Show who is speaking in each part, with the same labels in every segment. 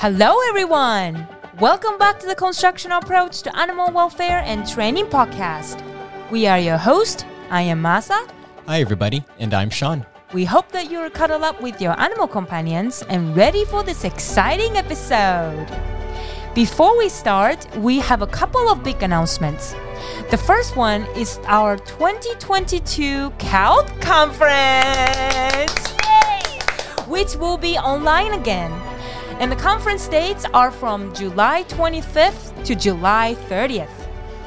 Speaker 1: Hello, everyone. Welcome back to the Constructional Approach to Animal Welfare and Training podcast. We are your host. I am Masa.
Speaker 2: Hi, everybody, and I'm Sean.
Speaker 1: We hope that you're cuddled up with your animal companions and ready for this exciting episode. Before we start, we have a couple of big announcements. The first one is our 2022 CALT conference, Yay! which will be online again. And the conference dates are from July 25th to July 30th.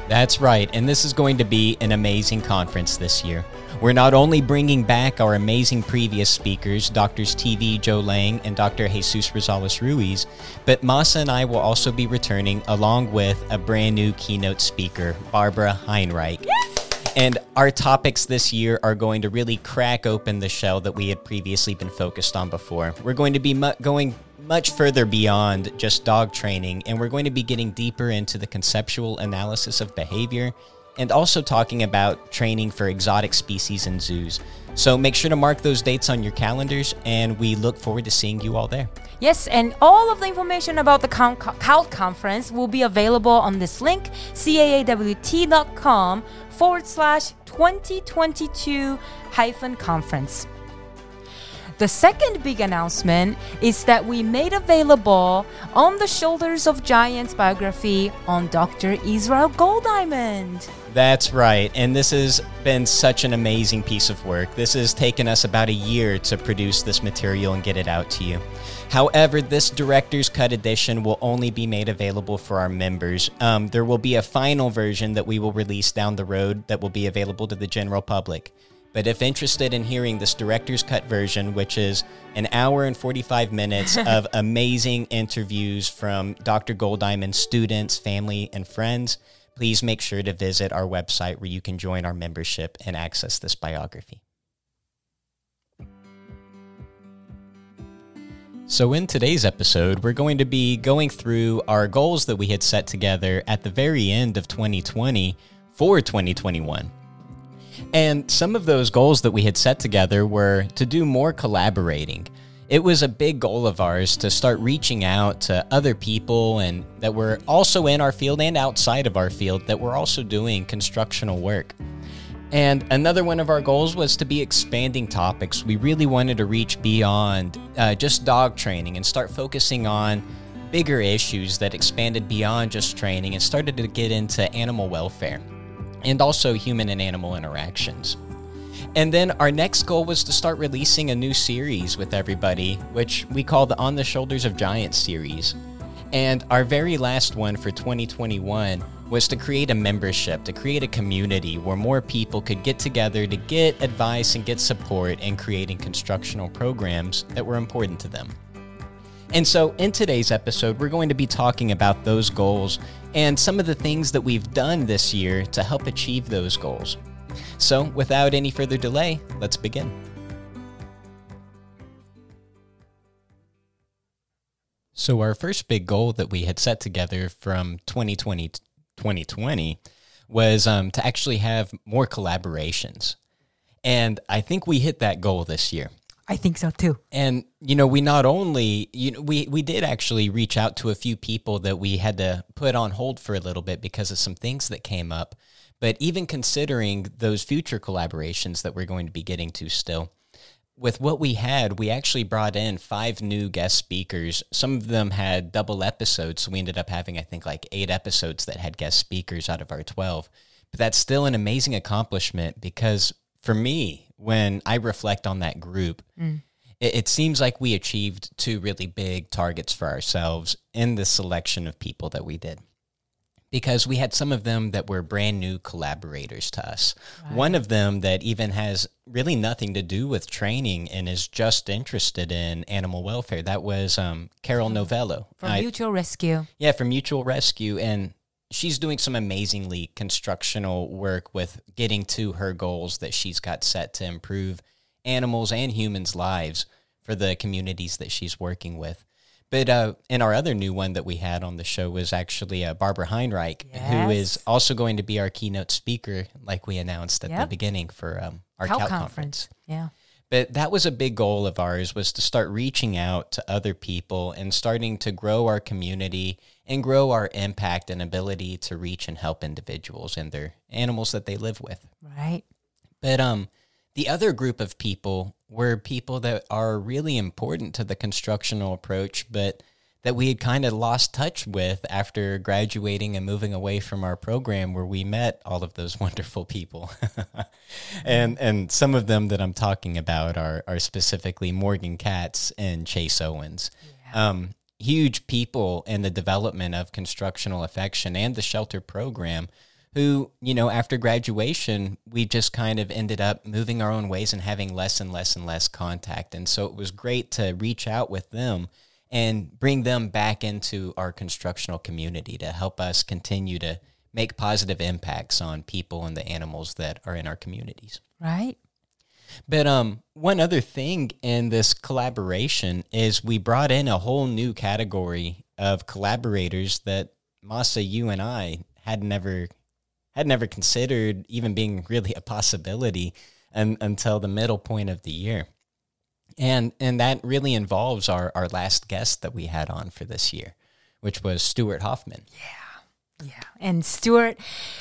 Speaker 2: That's right, and this is going to be an amazing conference this year. We're not only bringing back our amazing previous speakers, Doctors TV Joe Layng and Dr. Jesus Rosales Ruiz, but Masa and I will also be returning along with a brand new keynote speaker, Barbara Heidenreich.
Speaker 1: Yes!
Speaker 2: And our topics this year are going to really crack open the shell that we had previously been focused on before. We're going to be mu- going much further beyond just dog training, and we're going to be getting deeper into the conceptual analysis of behavior and also talking about training for exotic species in zoos. So make sure to mark those dates on your calendars, and we look forward to seeing you all there.
Speaker 1: Yes, and all of the information about the CALT conference will be available on this link, caawt.com forward slash 2022 hyphen conference. The second big announcement is that we made available On the Shoulders of Giants biography on Dr. Israel Goldiamond.
Speaker 2: That's right. And this has been such an amazing piece of work. This has taken us about a year to produce this material and get it out to you. However, this director's cut edition will only be made available for our members. Um, there will be a final version that we will release down the road that will be available to the general public. But if interested in hearing this director's cut version, which is an hour and 45 minutes of amazing interviews from Dr. Goldiamond's students, family, and friends, please make sure to visit our website where you can join our membership and access this biography. So, in today's episode, we're going to be going through our goals that we had set together at the very end of 2020 for 2021. And some of those goals that we had set together were to do more collaborating. It was a big goal of ours to start reaching out to other people and that were also in our field and outside of our field that were also doing constructional work. And another one of our goals was to be expanding topics. We really wanted to reach beyond uh, just dog training and start focusing on bigger issues that expanded beyond just training and started to get into animal welfare and also human and animal interactions. And then our next goal was to start releasing a new series with everybody, which we call the On the Shoulders of Giants series. And our very last one for 2021 was to create a membership, to create a community where more people could get together to get advice and get support in creating constructional programs that were important to them. And so, in today's episode, we're going to be talking about those goals and some of the things that we've done this year to help achieve those goals. So, without any further delay, let's begin. So, our first big goal that we had set together from 2020 to 2020 was um, to actually have more collaborations. And I think we hit that goal this year.
Speaker 1: I think so too.
Speaker 2: And you know, we not only you know we we did actually reach out to a few people that we had to put on hold for a little bit because of some things that came up. But even considering those future collaborations that we're going to be getting to still, with what we had, we actually brought in five new guest speakers. Some of them had double episodes, so we ended up having I think like 8 episodes that had guest speakers out of our 12. But that's still an amazing accomplishment because for me, when I reflect on that group, mm. it, it, seems like we achieved two really big targets for ourselves in the selection of people that we did. Because we had some of them that were brand new collaborators to us. Right. One of them that even has really nothing to do with training and is just interested in animal welfare. That was um, Carol Novello.
Speaker 1: From I, Mutual Rescue.
Speaker 2: Yeah, from Mutual Rescue. And she's doing some amazingly constructional work with getting to her goals that she's got set to improve animals and humans' lives for the communities that she's working with. But uh, and our other new one that we had on the show was actually uh, Barbara Heidenreich, yes. who is also going to be our keynote speaker, like we announced at yep. the beginning for um, our CALT conference.
Speaker 1: conference. Yeah.
Speaker 2: But that was a big goal of ours was to start reaching out to other people and starting to grow our community and grow our impact and ability to reach and help individuals and their animals that they live with.
Speaker 1: Right.
Speaker 2: But um the other group of people were people that are really important to the constructional approach, but that we had kind of lost touch with after graduating and moving away from our program where we met all of those wonderful people. and and some of them that I'm talking about are are specifically Morgan Katz and Chase Owens. Yeah. Um, huge people in the development of constructional affection and the shelter program who, you know, after graduation, we just kind of ended up moving our own ways and having less and less and less contact. And so it was great to reach out with them and bring them back into our constructional community to help us continue to make positive impacts on people and the animals that are in our communities.
Speaker 1: Right.
Speaker 2: But um, one other thing in this collaboration is we brought in a whole new category of collaborators that Masa, you and I had never had never considered even being really a possibility and, until the middle point of the year and and that really involves our our last guest that we had on for this year, which was Stuart Hoffman.
Speaker 1: Yeah. Yeah, and Stuart,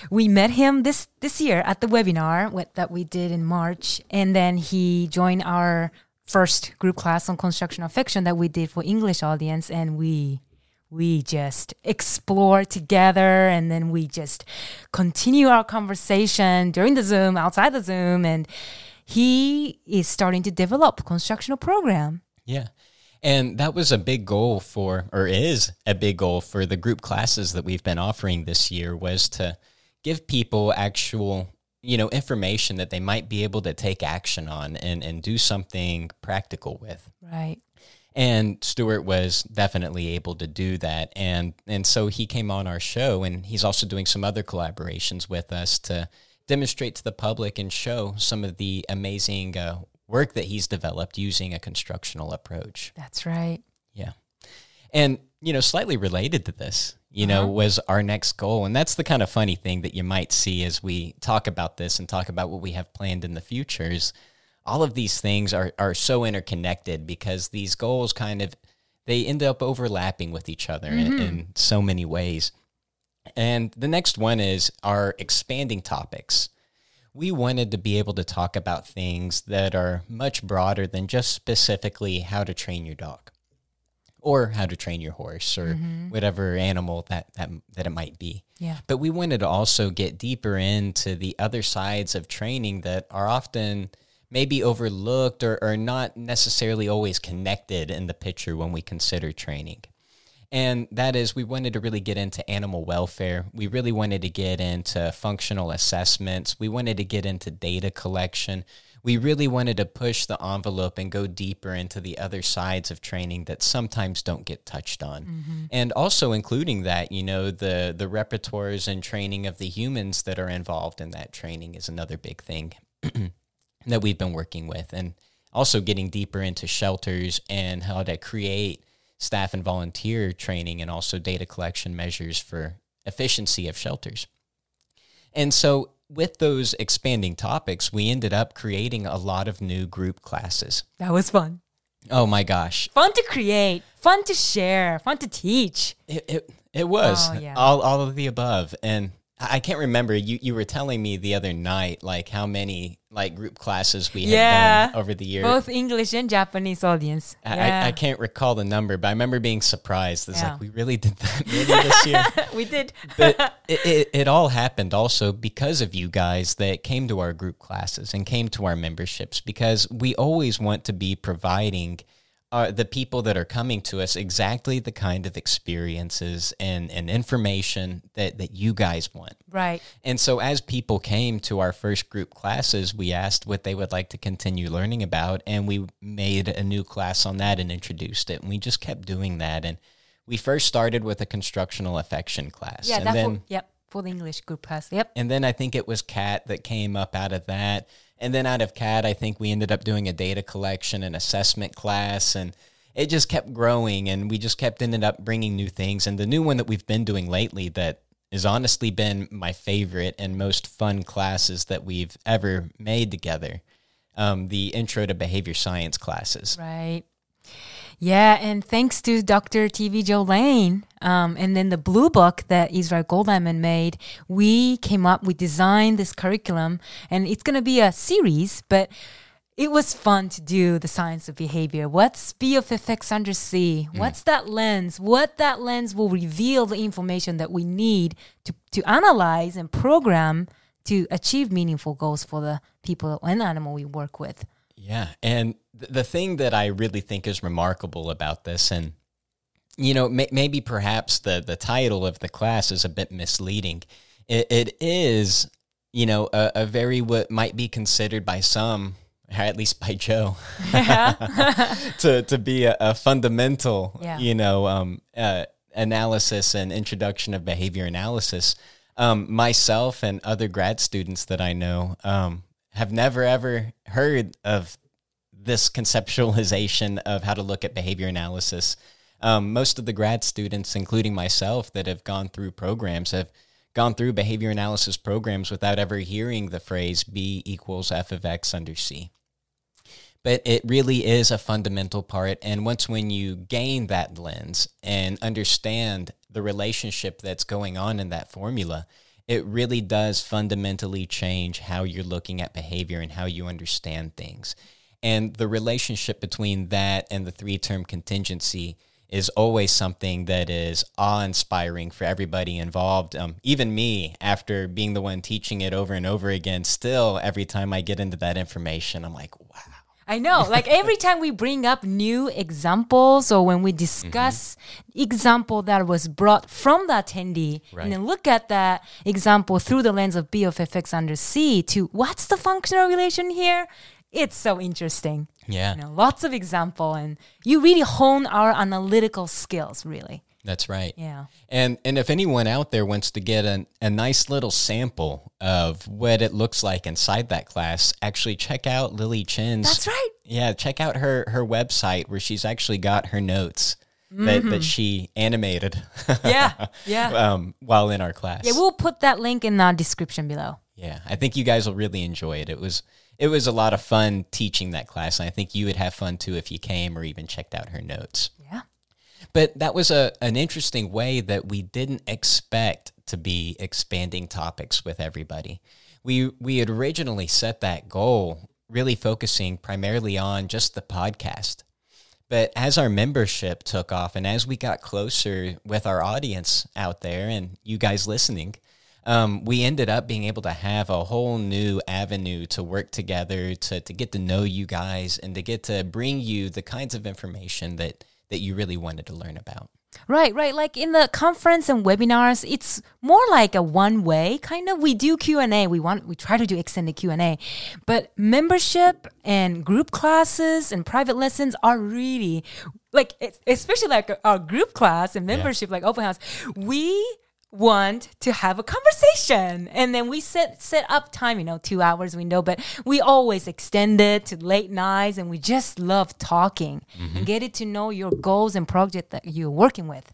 Speaker 1: we met him this this year at the webinar that we did in March, and then he joined our first group class on constructional affection that we did for English audience, and we we just explore together, and then we just continue our conversation during the Zoom, outside the Zoom, and he is starting to develop constructional program.
Speaker 2: Yeah. And that was a big goal for, or is a big goal for the group classes that we've been offering this year was to give people actual, you know, information that they might be able to take action on and, and do something practical with.
Speaker 1: Right.
Speaker 2: And Stuart was definitely able to do that. And, and so he came on our show and he's also doing some other collaborations with us to, demonstrate to the public and show some of the amazing uh, work that he's developed using a constructional approach.
Speaker 1: That's right.
Speaker 2: Yeah. And, you know, slightly related to this, you uh-huh. know, was our next goal. And that's the kind of funny thing that you might see as we talk about this and talk about what we have planned in the future is all of these things are, are so interconnected because these goals kind of they end up overlapping with each other mm-hmm. in, in so many ways. And the next one is our expanding topics. We wanted to be able to talk about things that are much broader than just specifically how to train your dog or how to train your horse or mm-hmm. whatever animal that, that that it might be.
Speaker 1: Yeah.
Speaker 2: But we wanted to also get deeper into the other sides of training that are often maybe overlooked or, or not necessarily always connected in the picture when we consider training and that is we wanted to really get into animal welfare. We really wanted to get into functional assessments. We wanted to get into data collection. We really wanted to push the envelope and go deeper into the other sides of training that sometimes don't get touched on. Mm-hmm. And also including that, you know, the the repertoires and training of the humans that are involved in that training is another big thing that we've been working with and also getting deeper into shelters and how to create staff and volunteer training and also data collection measures for efficiency of shelters. And so, with those expanding topics, we ended up creating a lot of new group classes.
Speaker 1: That was fun.
Speaker 2: Oh my gosh.
Speaker 1: Fun to create, fun to share, fun to teach.
Speaker 2: It, it, it was oh, yeah. all, all of the above. And I can't remember. You you were telling me the other night like how many like group classes we yeah, had done over the years.
Speaker 1: Both English and Japanese audience.
Speaker 2: I, yeah. I, I, can't recall the number, but I remember being surprised. It's yeah. like we really did that really this year.
Speaker 1: we did.
Speaker 2: but it, it, it all happened also because of you guys that came to our group classes and came to our memberships because we always want to be providing – are the people that are coming to us exactly the kind of experiences and, and information that, that you guys want.
Speaker 1: Right.
Speaker 2: And so as people came to our first group classes, we asked what they would like to continue learning about and we made a new class on that and introduced it. And we just kept doing that. And we first started with a constructional affection class.
Speaker 1: Yeah,
Speaker 2: and
Speaker 1: then, for, yep, for the English group class. Yep.
Speaker 2: And then I think it was CAT that came up out of that. And then out of CAD, I think we ended up doing a data collection and assessment class, and it just kept growing. And we just kept ended up bringing new things. And the new one that we've been doing lately that has honestly been my favorite and most fun classes that we've ever made together um, the intro to behavior science classes.
Speaker 1: Right. Yeah, and thanks to Dr. TV Joe Layng, um, and then the blue book that Israel Goldiamond made, we came up, we designed this curriculum, and it's going to be a series, but it was fun to do the science of behavior. What's B of FX under C? What's that lens? What that lens will reveal the information that we need to, to analyze and program to achieve meaningful goals for the people and animal we work with.
Speaker 2: Yeah. And th- the thing that I really think is remarkable about this, and, you know, may- maybe perhaps the, the title of the class is a bit misleading. it, it is, you know, a, a very what might be considered by some or at least by Joe, to to be a, a fundamental,
Speaker 1: Yeah.
Speaker 2: you know, um, uh, analysis and introduction of behavior analysis. Um, myself and other grad students that I know um, have never ever heard of this conceptualization of how to look at behavior analysis. Um, most of the grad students, including myself, that have gone through programs have gone through behavior analysis programs without ever hearing the phrase B equals F of X under C. But it really is a fundamental part. And once when you gain that lens and understand the relationship that's going on in that formula, it really does fundamentally change how you're looking at behavior and how you understand things. And the relationship between that and the three term contingency is always something that is awe inspiring for everybody involved. Um, even me, after being the one teaching it over and over again, still every time I get into that information, I'm like, wow.
Speaker 1: I know. Like every time we bring up new examples or when we discuss example that was brought from the attendee
Speaker 2: Right.
Speaker 1: and then look at that example through the lens of B of FX under C to what's the functional relation here? It's so interesting.
Speaker 2: Yeah,
Speaker 1: You know, lots of example and you really hone our analytical skills really.
Speaker 2: that's right.
Speaker 1: Yeah.
Speaker 2: And and if anyone out there wants to get an, a nice little sample of what it looks like inside that class, actually check out Lili Chin's.
Speaker 1: That's right.
Speaker 2: Yeah, check out her her website where she's actually got her notes that, that she animated.
Speaker 1: Yeah. Yeah.
Speaker 2: um, while in our class.
Speaker 1: Yeah, we'll put that link in the description below.
Speaker 2: Yeah, I think you guys will really enjoy it. It was it was a lot of fun teaching that class, and I think you would have fun too if you came or even checked out her notes.
Speaker 1: Yeah.
Speaker 2: But that was a an interesting way that we didn't expect to be expanding topics with everybody. We we had originally set that goal really focusing primarily on just the podcast. But as our membership took off and as we got closer with our audience out there and you guys listening, um, we ended up being able to have a whole new avenue to work together, to, to get to know you guys, and to get to bring you the kinds of information that, that you really wanted to learn about.
Speaker 1: Right, right. Like in the conference and webinars, it's more like a one way kind of. We do Q and A. We want we try to do extended Q and A, but membership and group classes and private lessons are really like especially like our group class and membership, like open house. We want to have a conversation. And then we set set up time you know two hours window but we always extend it to late nights and we just love talking and mm-hmm. getting to know your goals and project that you're working with.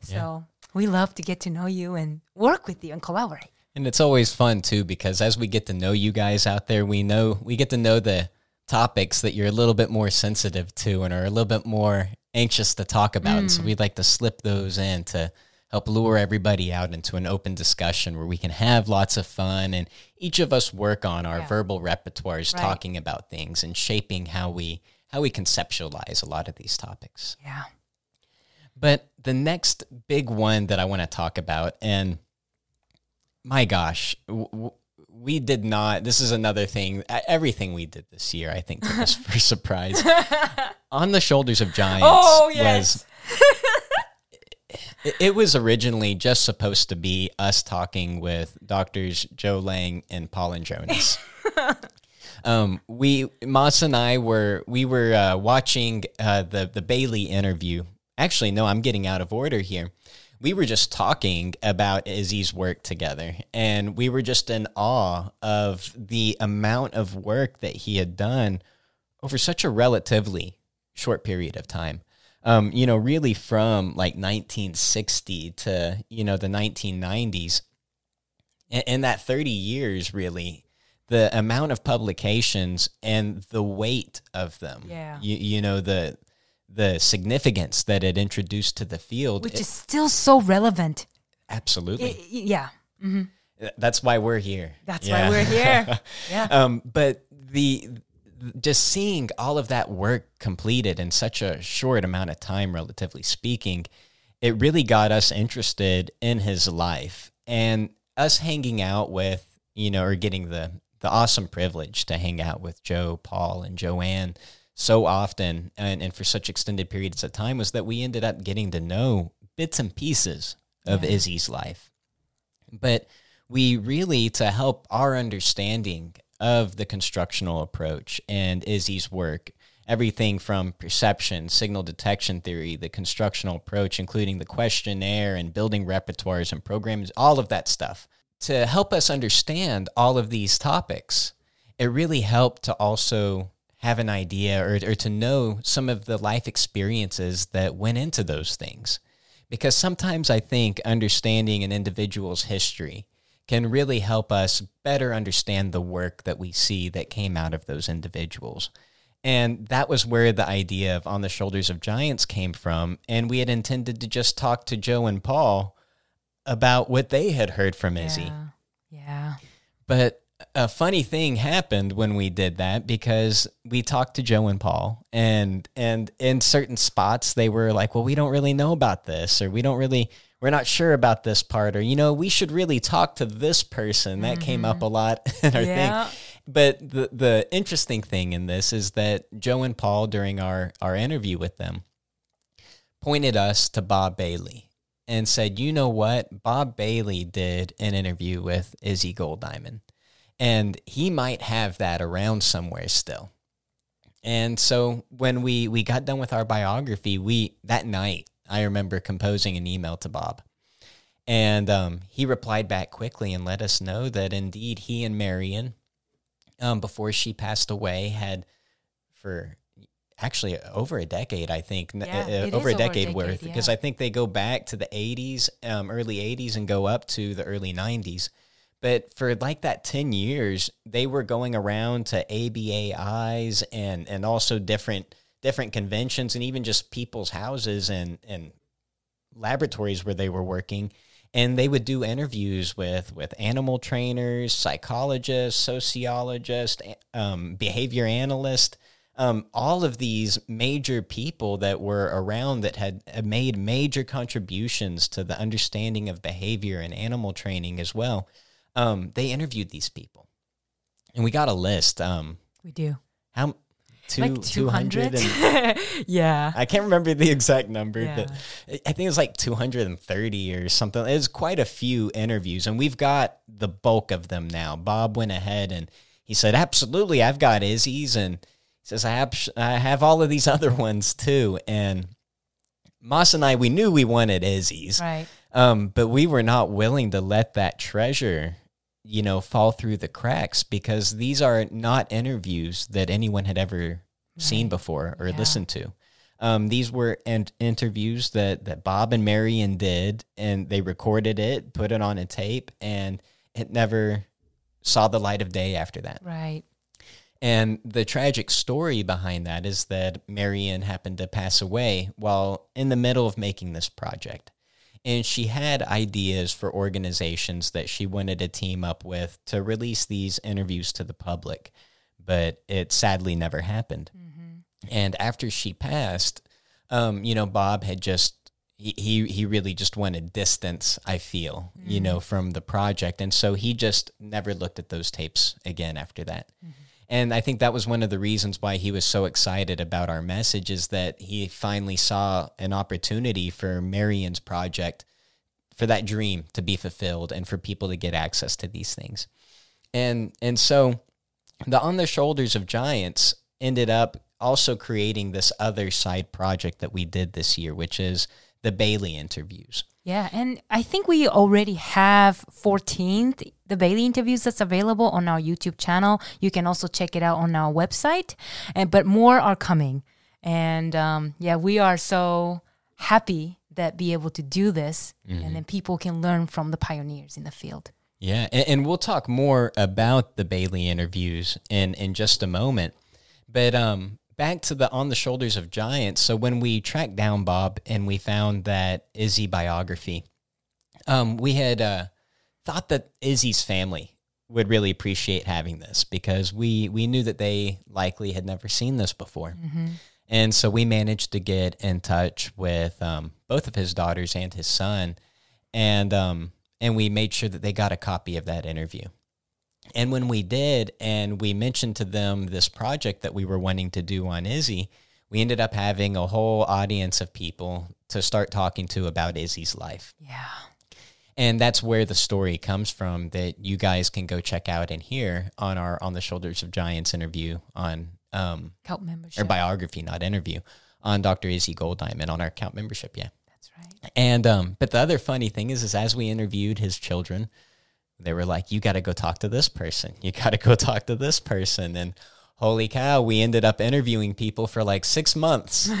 Speaker 1: So we love to get to know you and work with you and collaborate.
Speaker 2: And it's always fun too because as we get to know you guys out there, we know we get to know the topics that you're a little bit more sensitive to and are a little bit more anxious to talk about. And so mm. we'd like to slip those in to help lure everybody out into an open discussion where we can have lots of fun and each of us work on our
Speaker 1: Yeah.
Speaker 2: verbal repertoires
Speaker 1: Right.
Speaker 2: talking about things and shaping how we how we conceptualize a lot of these topics.
Speaker 1: yeah
Speaker 2: But the next big one that I want to talk about, and my gosh, w- w- we did not. This is another thing. Everything we did this year, I think, took us for surprise. On the shoulders of giants.
Speaker 1: Oh, yes.
Speaker 2: Was, it, was originally just supposed to be us talking with doctors Joe Layng and Paul Andronis. um, we Moss and I were we were uh, watching uh, the the Bailey interview. Actually, no, I'm getting out of order here. We were just talking about Izzy's work together, and we were just in awe of the amount of work that he had done over such a relatively short period of time. Um, you know, really from like 1960 to you know the 1990s in, in that 30 years really the amount of publications and the weight of them.
Speaker 1: Yeah.
Speaker 2: You, you know, the the significance that it introduced to the field.
Speaker 1: Which
Speaker 2: it-
Speaker 1: is still so relevant.
Speaker 2: absolutely.
Speaker 1: Yeah.
Speaker 2: That's why we're here.
Speaker 1: That's
Speaker 2: Yeah.
Speaker 1: why we're here. Yeah.
Speaker 2: um, but the just seeing all of that work completed in such a short amount of time, relatively speaking, it really got us interested in his life and us hanging out with, you know, or getting the the awesome privilege to hang out with Joe, Paul, and Joanne so often and, and for such extended periods of time was that we ended up getting to know bits and pieces of
Speaker 1: Yeah.
Speaker 2: Izzy's life. But we really, to help our understanding of the constructional approach and Izzy's work, everything from perception, signal detection theory, the constructional approach, including the questionnaire and building repertoires and programs, all of that stuff, to help us understand all of these topics, it really helped to also have an idea or, or to know some of the life experiences that went into those things. Because sometimes I think understanding an individual's history can really help us better understand the work that we see that came out of those individuals. And that was where the idea of On the Shoulders of Giants came from. And we had intended to just talk to Joe and Paul about what they had heard from Izzy.
Speaker 1: Yeah. Yeah.
Speaker 2: But a funny thing happened when we did that because we talked to Joe and Paul and and in certain spots they were like, "Well, we don't really know about this or we don't really we're not sure about this part or you know, we should really talk to this person." That came up mm-hmm. a lot in our
Speaker 1: Yeah.
Speaker 2: thing. But the the interesting thing in this is that Joe and Paul during our our interview with them pointed us to Bob Bailey and said, "You know what? Bob Bailey did an interview with Izzy Goldiamond, and he might have that around somewhere still." And so when we we got done with our biography, we that night I remember composing an email to Bob, and um, he replied back quickly and let us know that indeed he and Marian, um, before she passed away, had for actually over a decade, I think,
Speaker 1: Yeah,
Speaker 2: uh, over a
Speaker 1: over a
Speaker 2: decade
Speaker 1: decade,
Speaker 2: worth, because
Speaker 1: yeah.
Speaker 2: I think they go back to the 80s, um, early 80s, and go up to the early 90s. But for like that 10 years, they were going around to ABAIs and, and also different different conventions and even just people's houses and, and laboratories where they were working. And they would do interviews with with animal trainers psychologists sociologists um, behavior analysts um, all of these major people that were around that had had made major contributions to the understanding of behavior and animal training as well. Um, they interviewed these people. And we got a list um,
Speaker 1: We do.
Speaker 2: how two,
Speaker 1: like 200?
Speaker 2: 200 and
Speaker 1: yeah.
Speaker 2: I can't remember the exact number,
Speaker 1: Yeah.
Speaker 2: but I think it was like 230 or something. It was quite a few interviews, and we've got the bulk of them now. Bob went ahead and he said, "Absolutely, I've got Izzy's," and he says, "I have I have all of these other ones too." And Moss and I, we knew we wanted Izzy's,
Speaker 1: Right.
Speaker 2: um, but we were not willing to let that treasure, you know, fall through the cracks because these are not interviews that anyone had ever seen before or
Speaker 1: Yeah.
Speaker 2: listened to. Um, these were in- interviews that, that Bob and Marian did, and they recorded it, put it on a tape, and it never saw the light of day after that.
Speaker 1: Right.
Speaker 2: And the tragic story behind that is that Marian happened to pass away while in the middle of making this project. And she had ideas for organizations that she wanted to team up with to release these interviews to the public, but it sadly never happened. Mm-hmm. And after she passed, um, you know, Bob had just he, he he really just wanted distance, I feel, you know, mm. from the project. And so he just never looked at those tapes again after that. Mm-hmm. And I think that was one of the reasons why he was so excited about our message is that he finally saw an opportunity for Marian's project for that dream to be fulfilled and for people to get access to these things. And and so the On the Shoulders of Giants ended up also creating this other side project that we did this year, which is the Bailey interviews.
Speaker 1: Yeah, and I think we already have 14th the Bailey interviews that's available on our YouTube channel. You can also check it out on our website, and but more are coming. And um, yeah, we are so happy that be able to do this, and then people can learn from the pioneers in the field.
Speaker 2: Yeah, and, and we'll talk more about the Bailey interviews in in just a moment. But um, back to the on the shoulders of giants. So when we tracked down Bob and we found that Izzy biography, um, we had uh, thought that Izzy's family would really appreciate having this because we we knew that they likely had never seen this before. And so we managed to get in touch with um, both of his daughters and his son, and um, and we made sure that they got a copy of that interview. And when we did, and we mentioned to them this project that we were wanting to do on Izzy, we ended up having a whole audience of people to start talking to about Izzy's life.
Speaker 1: Yeah.
Speaker 2: And that's where the story comes from that you guys can go check out and hear on our On the Shoulders of Giants interview on um
Speaker 1: Cult
Speaker 2: or biography, not interview, on Dr. Izzy Gold Goldiamond on our account membership, yeah.
Speaker 1: That's right.
Speaker 2: And um, but the other funny thing is, is as we interviewed his children, they were like, "You got to go talk to this person. You got to go talk to this person." And holy cow, we ended up interviewing people for like six months.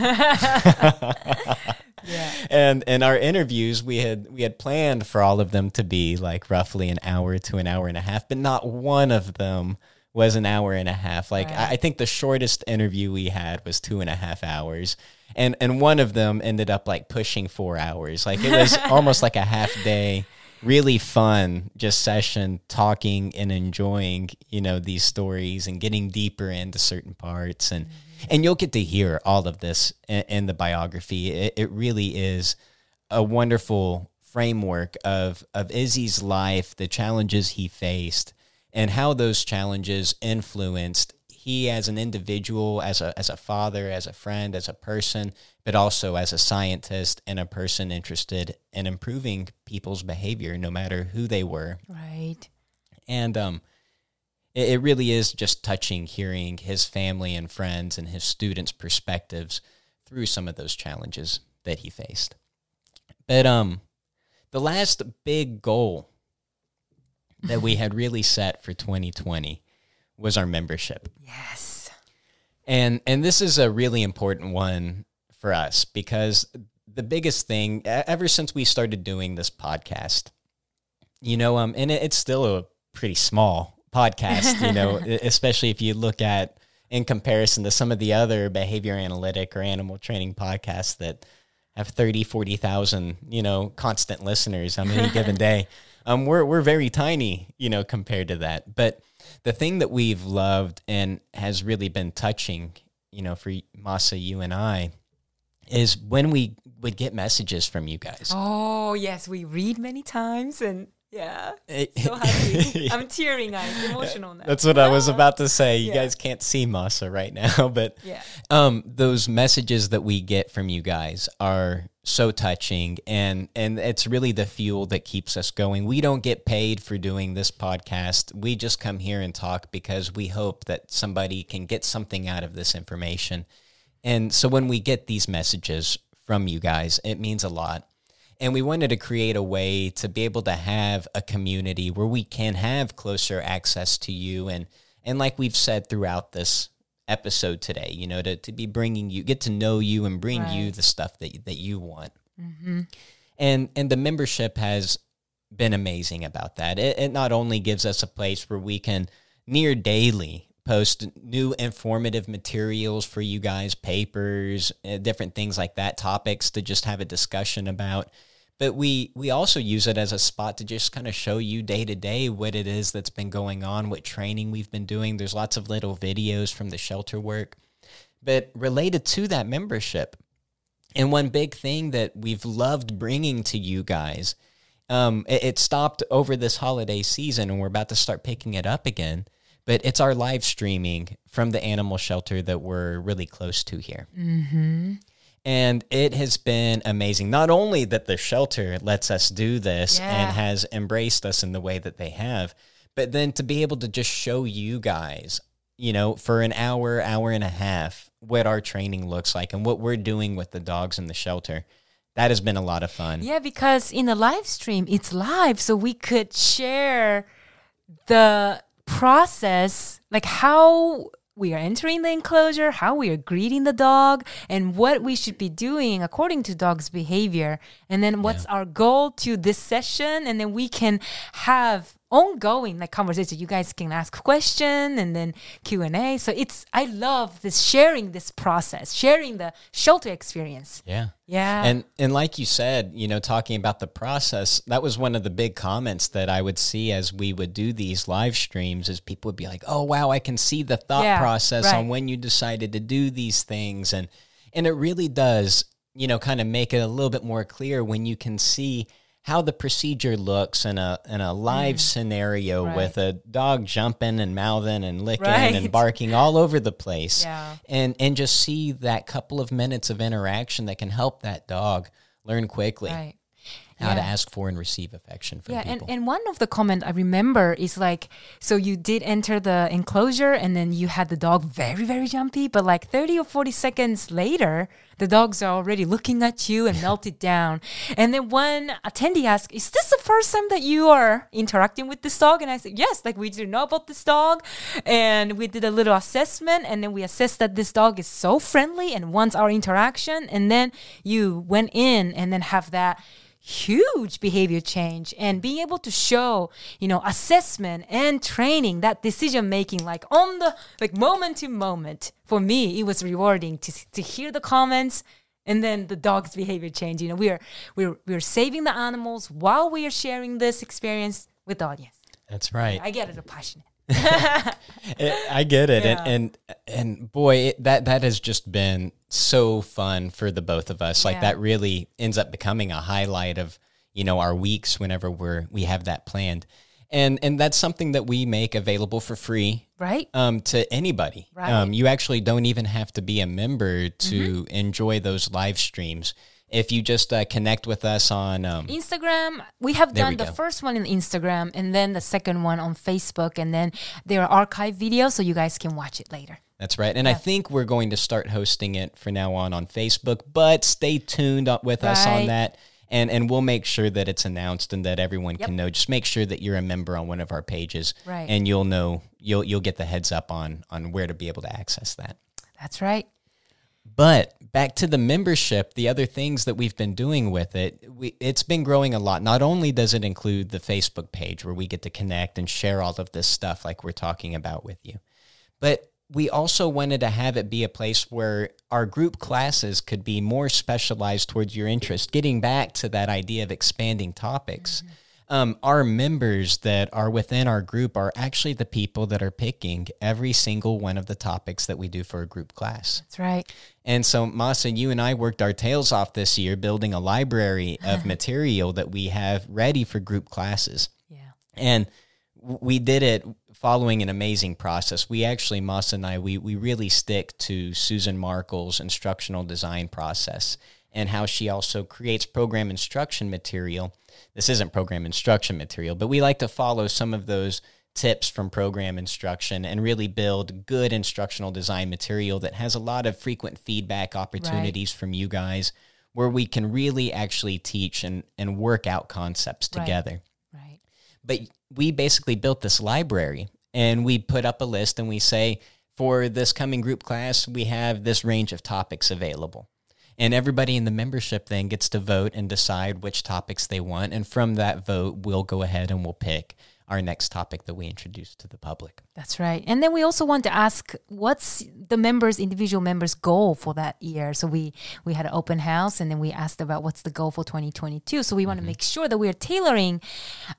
Speaker 1: Yeah.
Speaker 2: and in our interviews, we had we had planned for all of them to be like roughly an hour to an hour and a half, but not one of them was an hour and a half. Like
Speaker 1: Right.
Speaker 2: I, I think the shortest interview we had was two and a half hours, and and one of them ended up like pushing four hours. Like it was almost like a half day. Really fun, just session talking and enjoying, you know, these stories and getting deeper into certain parts, and mm-hmm. and you'll get to hear all of this in, in the biography. It, it really is a wonderful framework of of Izzy's life, the challenges he faced, and how those challenges influenced he as an individual, as a as a father, as a friend, as a person, but also as a scientist and a person interested in improving people's behavior, no matter who they were.
Speaker 1: Right.
Speaker 2: And um, it, it really is just touching hearing his family and friends and his students' perspectives through some of those challenges that he faced. But um, the last big goal that we had really set for 2020 was our membership.
Speaker 1: Yes.
Speaker 2: And and this is a really important one for us because the biggest thing ever since we started doing this podcast, you know, um, and it, it's still a pretty small podcast, you know, especially if you look at in comparison to some of the other behavior analytic or animal training podcasts that have 30, 40,000, you know, constant listeners on any given day. Um, we're, we're very tiny, you know, compared to that. But the thing that we've loved and has really been touching, you know, for Masa, you and I, is when we would get messages from you guys.
Speaker 1: Oh yes, we read many times and yeah. So happy. I'm tearing. I'm emotional now.
Speaker 2: That's what I was about to say. You
Speaker 1: Yeah.
Speaker 2: guys can't see Masa right now, but
Speaker 1: Yeah.
Speaker 2: um, those messages that we get from you guys are so touching, and and it's really the fuel that keeps us going. We don't get paid for doing this podcast. We just come here and talk because we hope that somebody can get something out of this information. And so when we get these messages from you guys, it means a lot. And we wanted to create a way to be able to have a community where we can have closer access to you. And, and like we've said throughout this episode today, you know, to, to be bringing you, get to know you and bring you the stuff that, that you want. Mm-hmm. And, and the membership has been amazing about that. It, it not only gives us a place where we can near daily post new informative materials for you guys, papers, uh, different things like that, topics to just have a discussion about. But we we also use it as a spot to just kind of show you day to day what it is that's been going on, what training we've been doing. There's lots of little videos from the shelter work. But related to that membership, and one big thing that we've loved bringing to you guys, um, it, it stopped over this holiday season, and we're about to start picking it up again. But it's our live streaming from the animal shelter that we're really close to here. Mm-hmm. And it has been amazing. Not only that the shelter lets us do this
Speaker 1: Yeah.
Speaker 2: and has embraced us in the way that they have, but then to be able to just show you guys, you know, for an hour, hour and a half, what our training looks like and what we're doing with the dogs in the shelter. That has been a lot of fun.
Speaker 1: Yeah, because in the live stream, it's live, so we could share the process, like how we are entering the enclosure, how we are greeting the dog, and what we should be doing according to dog's behavior. And then what's our goal to this session, and then we can have ongoing like conversation. You guys can ask question and then Q and A. So it's I love this sharing this process, sharing the shelter experience.
Speaker 2: Yeah.
Speaker 1: Yeah.
Speaker 2: And and like you said, you know, talking about the process, that was one of the big comments that I would see as we would do these live streams is people would be like, "Oh, wow, I can see the thought
Speaker 1: Yeah,
Speaker 2: process
Speaker 1: right.
Speaker 2: on when you decided to do these things." And and it really does, you know, kind of make it a little bit more clear when you can see how the procedure looks in a in a live scenario
Speaker 1: Mm. Right.
Speaker 2: with a dog jumping and mouthing and licking
Speaker 1: Right.
Speaker 2: and barking all over the place
Speaker 1: Yeah.
Speaker 2: and and just see that couple of minutes of interaction that can help that dog learn quickly
Speaker 1: right.
Speaker 2: How to ask for and receive affection from
Speaker 1: Yeah, and,
Speaker 2: people.
Speaker 1: and one of the comment I remember is like, so you did enter the enclosure and then you had the dog very, very jumpy, but like 30 or 40 seconds later, the dogs are already looking at you and melted down. And then one attendee asked, is this the first time that you are interacting with this dog? And I said, yes, like we didn't know about this dog. And we did a little assessment and then we assessed that this dog is so friendly and wants our interaction. And then you went in and then have that huge behavior change and being able to show you know assessment and training that decision making like on the like moment to moment. For me it was rewarding to to hear the comments and then the dog's behavior change. You know we are we're we're saving the animals while we are sharing this experience with the audience.
Speaker 2: That's right.
Speaker 1: i get it passionate
Speaker 2: It- I get it,
Speaker 1: Yeah.
Speaker 2: and and and boy, it, that that has just been so fun for the both of us. Like
Speaker 1: Yeah.
Speaker 2: that really ends up becoming a highlight of you know our weeks whenever we're we have that planned, and and that's something that we make available for free
Speaker 1: right
Speaker 2: um, to anybody.
Speaker 1: Right. Mm-hmm.
Speaker 2: Um, you actually don't even have to be a member to enjoy those live streams. If you just uh, connect with us on, um,
Speaker 1: Instagram, we have done
Speaker 2: we
Speaker 1: the
Speaker 2: go.
Speaker 1: first one in Instagram and then the second one on Facebook, and then there are archive videos so you guys can watch it later.
Speaker 2: that's right. And I think we're going to start hosting it for now on on Facebook, but stay tuned with us on that. And, and we'll make sure that it's announced and that everyone can know. Just make sure that you're a member on one of our pages,
Speaker 1: Right.
Speaker 2: and you'll know you'll you'll get the heads up on on where to be able to access that.
Speaker 1: That's right.
Speaker 2: But back to the membership, the other things that we've been doing with it, we, it's been growing a lot. Not only does it include the Facebook page where we get to connect and share all of this stuff like we're talking about with you, but we also wanted to have it be a place where our group classes could be more specialized towards your interest, getting back to that idea of expanding topics. Mm-hmm. Um, our members that are within our group are actually the people that are picking every single one of the topics that we do for a group class.
Speaker 1: That's right.
Speaker 2: And so, Masa, you and I worked our tails off this year building a library of material that we have ready for group classes.
Speaker 1: Yeah.
Speaker 2: And we did it following an amazing process. We actually, Masa and I, we, we really stick to Susan Markle's instructional design process and how she also creates program instruction material. This isn't program instruction material, but we like to follow some of those tips from program instruction and really build good instructional design material that has a lot of frequent feedback opportunities from you guys where we can really actually teach and, and work out concepts
Speaker 1: Right.
Speaker 2: together
Speaker 1: Right.
Speaker 2: but we basically built this library and we put up a list and we say for this coming group class we have this range of topics available and everybody in the membership then gets to vote and decide which topics they want and from that vote we'll go ahead and we'll pick our next topic that we introduce to the public
Speaker 1: That's right. And then we also want to ask what's the members, individual members' goal for that year. So we we had an open house, and then we asked about what's the goal for 2022. So we want to make sure that we are tailoring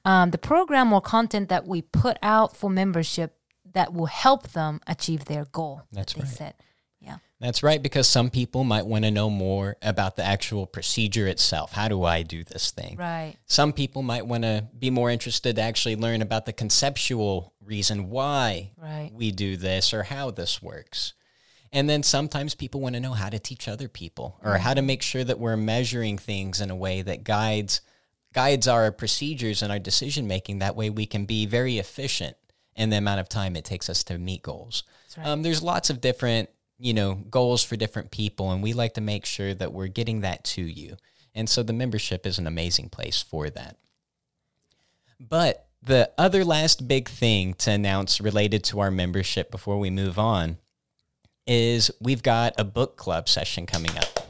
Speaker 1: um, the program or content that we put out for membership that will help them achieve their goal.
Speaker 2: That's
Speaker 1: that they
Speaker 2: right.
Speaker 1: set.
Speaker 2: That's right, because some people might want to know more about the actual procedure itself. How do I do this thing?
Speaker 1: Right.
Speaker 2: Some people might want to be more interested to actually learn about the conceptual reason why
Speaker 1: Right.
Speaker 2: we do this or how this works. And then sometimes people want to know how to teach other people or how to make sure that we're measuring things in a way that guides guides our procedures and our decision making. That way we can be very efficient in the amount of time it takes us to meet goals.
Speaker 1: Right.
Speaker 2: Um, there's lots of different, you know, goals for different people, and we like to make sure that we're getting that to you. And so the membership is an amazing place for that. But the other last big thing to announce related to our membership before we move on is we've got a book club session coming up.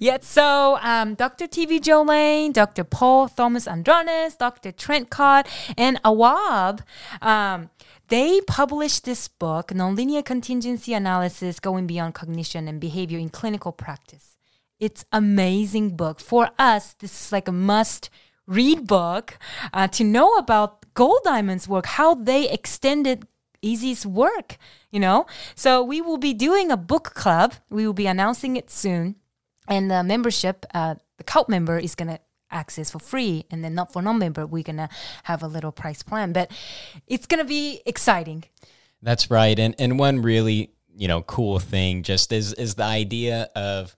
Speaker 1: Yet, so um, Dr. TV Joe Layng, Dr. Paul Thomas Andronis, Dr. Trent Codd, and Awab. Um, they published this book, Nonlinear Contingency Analysis Going Beyond Cognition and Behavior in Clinical Practice. It's amazing book. For us, this is like a must read book uh, to know about Goldiamond's work, how they extended Izzy's work, you know? So we will be doing a book club. We will be announcing it soon. And the membership, uh, the cult member is going to access for free. And then not for non-member, we're going to have a little price plan. But it's going to be exciting.
Speaker 2: That's right. And, and one really, you know, cool thing just is, is the idea of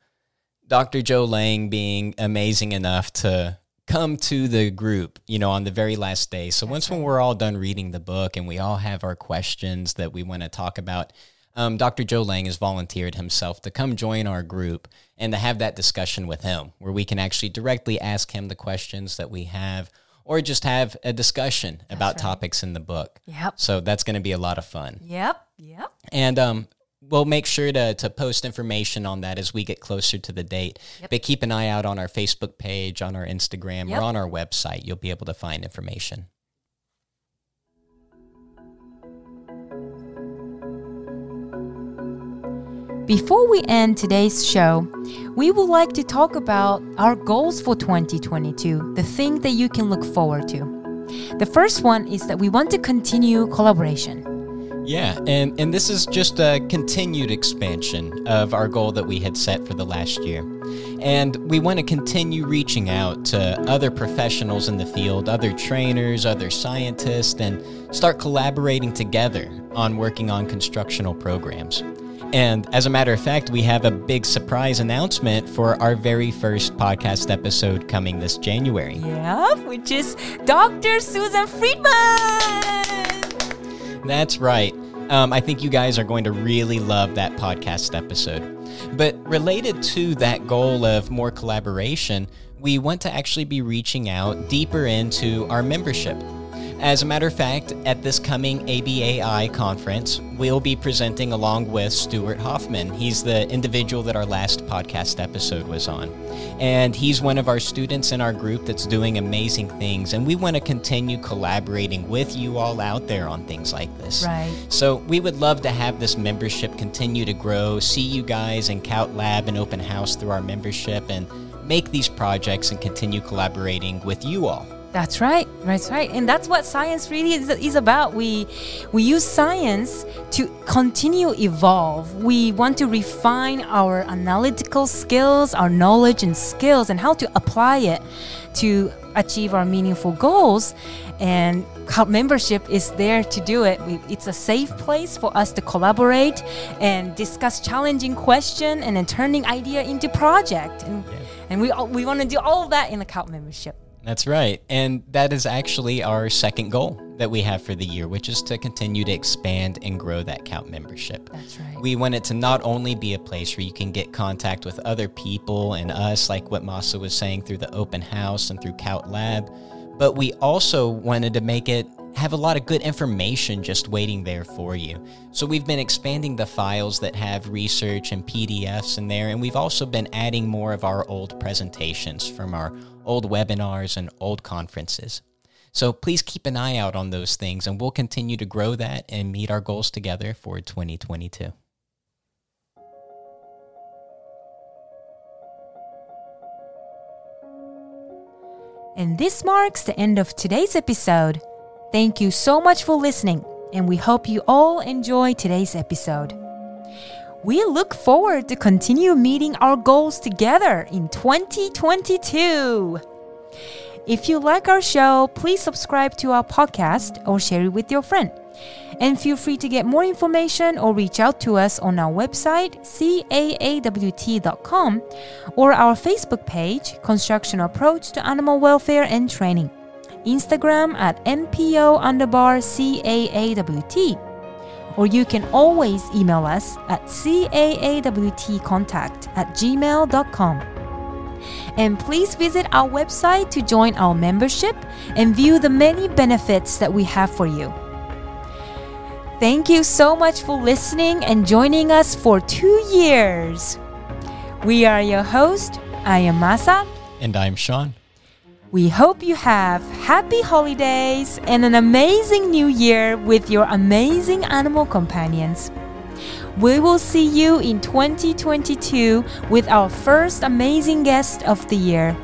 Speaker 2: Dr. Joe Layng being amazing enough to come to the group, you know, on the very last day. So That's once right. when we're all done reading the book and we all have our questions that we want to talk about, um, Dr. Joe Layng has volunteered himself to come join our group and to have that discussion with him where we can actually directly ask him the questions that we have or just have a discussion that's about right. topics in the book.
Speaker 1: Yep.
Speaker 2: So that's going to be a lot of fun.
Speaker 1: Yep. Yep.
Speaker 2: And um, we'll make sure to, to post information on that as we get closer to the date. Yep. But keep an eye out on our Facebook page, on our Instagram, yep. or on our website. You'll be able to find information.
Speaker 1: Before we end today's show, we would like to talk about our goals for 2022, the thing that you can look forward to. The first one is that we want to continue collaboration.
Speaker 2: Yeah, and, and this is just a continued expansion of our goal that we had set for the last year. And we want to continue reaching out to other professionals in the field, other trainers, other scientists, and start collaborating together on working on constructional programs. And as a matter of fact, we have a big surprise announcement for our very first podcast episode coming this January.
Speaker 1: Yeah, which is Dr. Susan Friedman.
Speaker 2: That's right. Um, I think you guys are going to really love that podcast episode. But related to that goal of more collaboration, we want to actually be reaching out deeper into our membership. As a matter of fact, at this coming ABAI conference, we'll be presenting along with Stuart Hoffman. He's the individual that our last podcast episode was on. And he's one of our students in our group that's doing amazing things. And we want to continue collaborating with you all out there on things like this.
Speaker 1: Right.
Speaker 2: So we would love to have this membership continue to grow, see you guys in Cout Lab and Open House through our membership, and make these projects and continue collaborating with you all.
Speaker 1: That's right. That's right. And that's what science really is, is about. We we use science to continue evolve. We want to refine our analytical skills, our knowledge and skills and how to apply it to achieve our meaningful goals. And cult membership is there to do it. We, it's a safe place for us to collaborate and discuss challenging question and then turning idea into project. And, yeah. and we, we want to do all of that in the COUT membership.
Speaker 2: That's right. And that is actually our second goal that we have for the year, which is to continue to expand and grow that COUT membership.
Speaker 1: That's right.
Speaker 2: We want it to not only be a place where you can get contact with other people and us, like what Masa was saying through the open house and through COUT Lab, but we also wanted to make it have a lot of good information just waiting there for you. So we've been expanding the files that have research and PDFs in there, and we've also been adding more of our old presentations from our old webinars and old conferences. So please keep an eye out on those things, and we'll continue to grow that and meet our goals together for 2022.
Speaker 1: And this marks the end of today's episode. Thank you so much for listening, and we hope you all enjoy today's episode. We look forward to continue meeting our goals together in 2022. If you like our show, please subscribe to our podcast or share it with your friend. And feel free to get more information or reach out to us on our website, caawt.com, or our Facebook page, Constructional Approach to Animal Welfare and Training. Instagram at MPO underbar CAAWT. Or you can always email us at caawtcontact at gmail.com. And please visit our website to join our membership and view the many benefits that we have for you. Thank you so much for listening and joining us for two years. We are your host. I am Masa.
Speaker 2: And I'm Sean.
Speaker 1: We hope you have happy holidays and an amazing new year with your amazing animal companions. We will see you in 2022 with our first amazing guest of the year,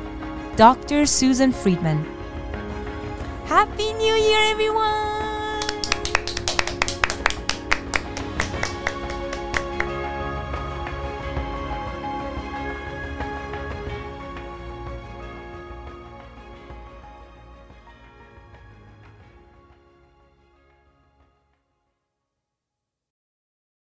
Speaker 1: Dr. Susan Friedman. Happy New Year, everyone!